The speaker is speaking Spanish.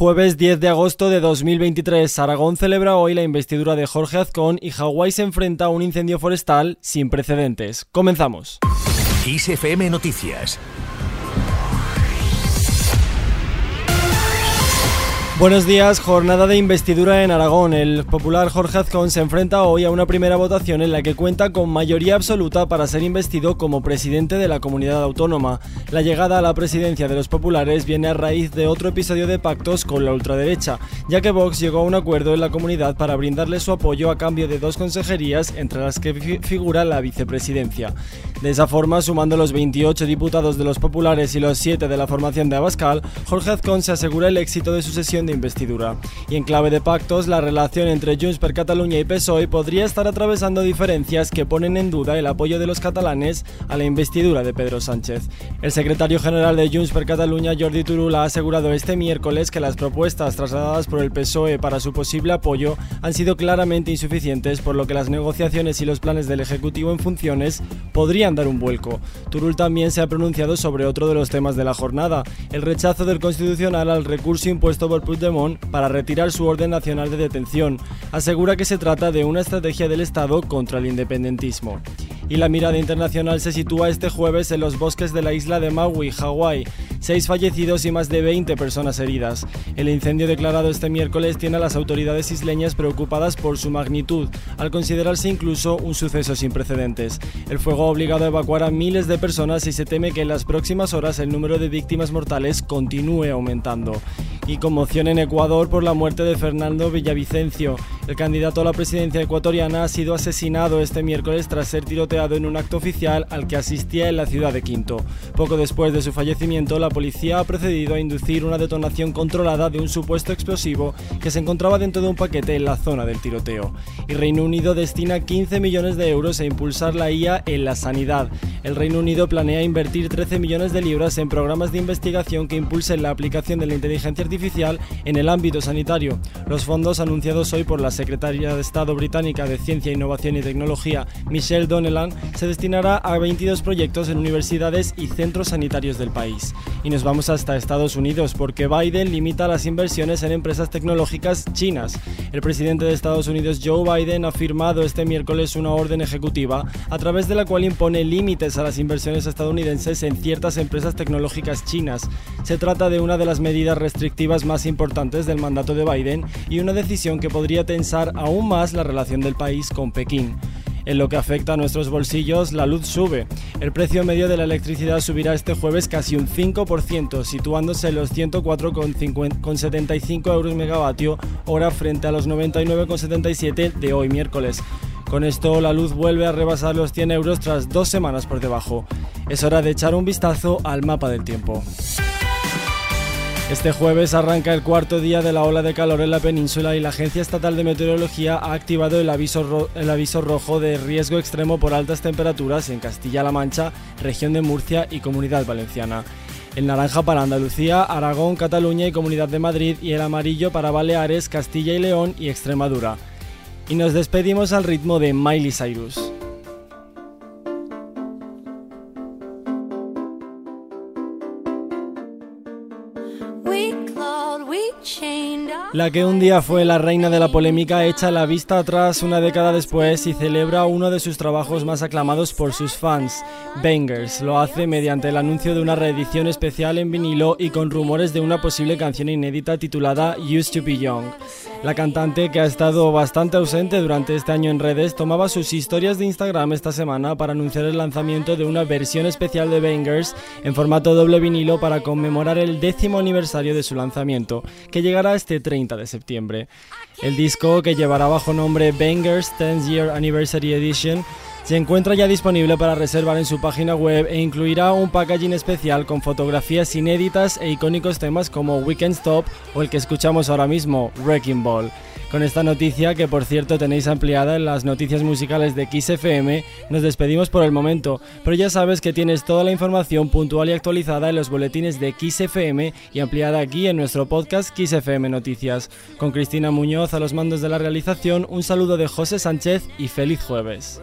Jueves 10 de agosto de 2023, Aragón celebra hoy la investidura de Jorge Azcón y Hawái se enfrenta a un incendio forestal sin precedentes. Comenzamos. ISFM Noticias Buenos días, jornada de investidura en Aragón. El popular Jorge Azcón se enfrenta hoy a una primera votación en la que cuenta con mayoría absoluta para ser investido como presidente de la comunidad autónoma. La llegada a la presidencia de los populares viene a raíz de otro episodio de pactos con la ultraderecha, ya que Vox llegó a un acuerdo en la comunidad para brindarle su apoyo a cambio de dos consejerías, entre las que figura la vicepresidencia. De esa forma, sumando los 28 diputados de los populares y los 7 de la formación de Abascal, Jorge Azcón se asegura el éxito de su sesión de investidura. Y en clave de pactos, la relación entre Junts per Catalunya y PSOE podría estar atravesando diferencias que ponen en duda el apoyo de los catalanes a la investidura de Pedro Sánchez. El secretario general de Junts per Catalunya, Jordi Turul, ha asegurado este miércoles que las propuestas trasladadas por el PSOE para su posible apoyo han sido claramente insuficientes, por lo que las negociaciones y los planes del Ejecutivo en funciones podrían dar un vuelco. Turul también se ha pronunciado sobre otro de los temas de la jornada, el rechazo del Constitucional al recurso impuesto por para retirar su orden nacional de detención. Asegura que se trata de una estrategia del Estado contra el independentismo y la mirada internacional se sitúa este jueves en los bosques de la isla de Maui, Hawái. Seis fallecidos y más de 20 personas heridas. El incendio declarado este miércoles tiene a las autoridades isleñas preocupadas por su magnitud, al considerarse incluso un suceso sin precedentes. El fuego ha obligado a evacuar a miles de personas y se teme que en las próximas horas el número de víctimas mortales continúe aumentando. Y conmoción en Ecuador por la muerte de Fernando Villavicencio. El candidato a la presidencia ecuatoriana ha sido asesinado este miércoles tras ser tiroteado en un acto oficial al que asistía en la ciudad de Quinto. Poco después de su fallecimiento, la policía ha procedido a inducir una detonación controlada de un supuesto explosivo que se encontraba dentro de un paquete en la zona del tiroteo. Y Reino Unido destina 15 millones de euros a impulsar la IA en la sanidad. El Reino Unido planea invertir 13 millones de libras en programas de investigación que impulsen la aplicación de la inteligencia artificial en el ámbito sanitario. Los fondos anunciados hoy por la secretaria de Estado británica de Ciencia, Innovación y Tecnología, Michelle Donnellan, se destinará a 22 proyectos en universidades y centros sanitarios del país. Y nos vamos hasta Estados Unidos porque Biden limita las inversiones en empresas tecnológicas chinas. El presidente de Estados Unidos Joe Biden ha firmado este miércoles una orden ejecutiva a través de la cual impone límites a las inversiones estadounidenses en ciertas empresas tecnológicas chinas. Se trata de una de las medidas restrictivas más importantes del mandato de Biden y una decisión que podría tensar aún más la relación del país con Pekín. En lo que afecta a nuestros bolsillos, la luz sube. El precio medio de la electricidad subirá este jueves casi un 5%, situándose en los 104,75 euros megavatio hora frente a los 99,77 de hoy miércoles. Con esto, la luz vuelve a rebasar los 100 euros tras dos semanas por debajo. Es hora de echar un vistazo al mapa del tiempo. Este jueves arranca el cuarto día de la ola de calor en la península y la Agencia Estatal de Meteorología ha activado el aviso, rojo de riesgo extremo por altas temperaturas en Castilla-La Mancha, región de Murcia y Comunidad Valenciana. El naranja para Andalucía, Aragón, Cataluña y Comunidad de Madrid y el amarillo para Baleares, Castilla y León y Extremadura. Y nos despedimos al ritmo de Miley Cyrus. La que un día fue la reina de la polémica echa la vista atrás una década después y celebra uno de sus trabajos más aclamados por sus fans, Bangers. Lo hace mediante el anuncio de una reedición especial en vinilo y con rumores de una posible canción inédita titulada Used to Be Young. La cantante, que ha estado bastante ausente durante este año en redes, tomaba sus historias de Instagram esta semana para anunciar el lanzamiento de una versión especial de Bangers en formato doble vinilo para conmemorar el décimo aniversario de su lanzamiento, que llegará este 30 de septiembre. El disco, que llevará bajo nombre Bangers 10 Year Anniversary Edition, se encuentra ya disponible para reservar en su página web e incluirá un packaging especial con fotografías inéditas e icónicos temas como Weekend Stop o el que escuchamos ahora mismo, Wrecking Ball. Con esta noticia, que por cierto tenéis ampliada en las noticias musicales de Kiss FM, nos despedimos por el momento, pero ya sabes que tienes toda la información puntual y actualizada en los boletines de Kiss FM y ampliada aquí en nuestro podcast Kiss FM Noticias. Con Cristina Muñoz a los mandos de la realización, un saludo de José Sánchez y feliz jueves.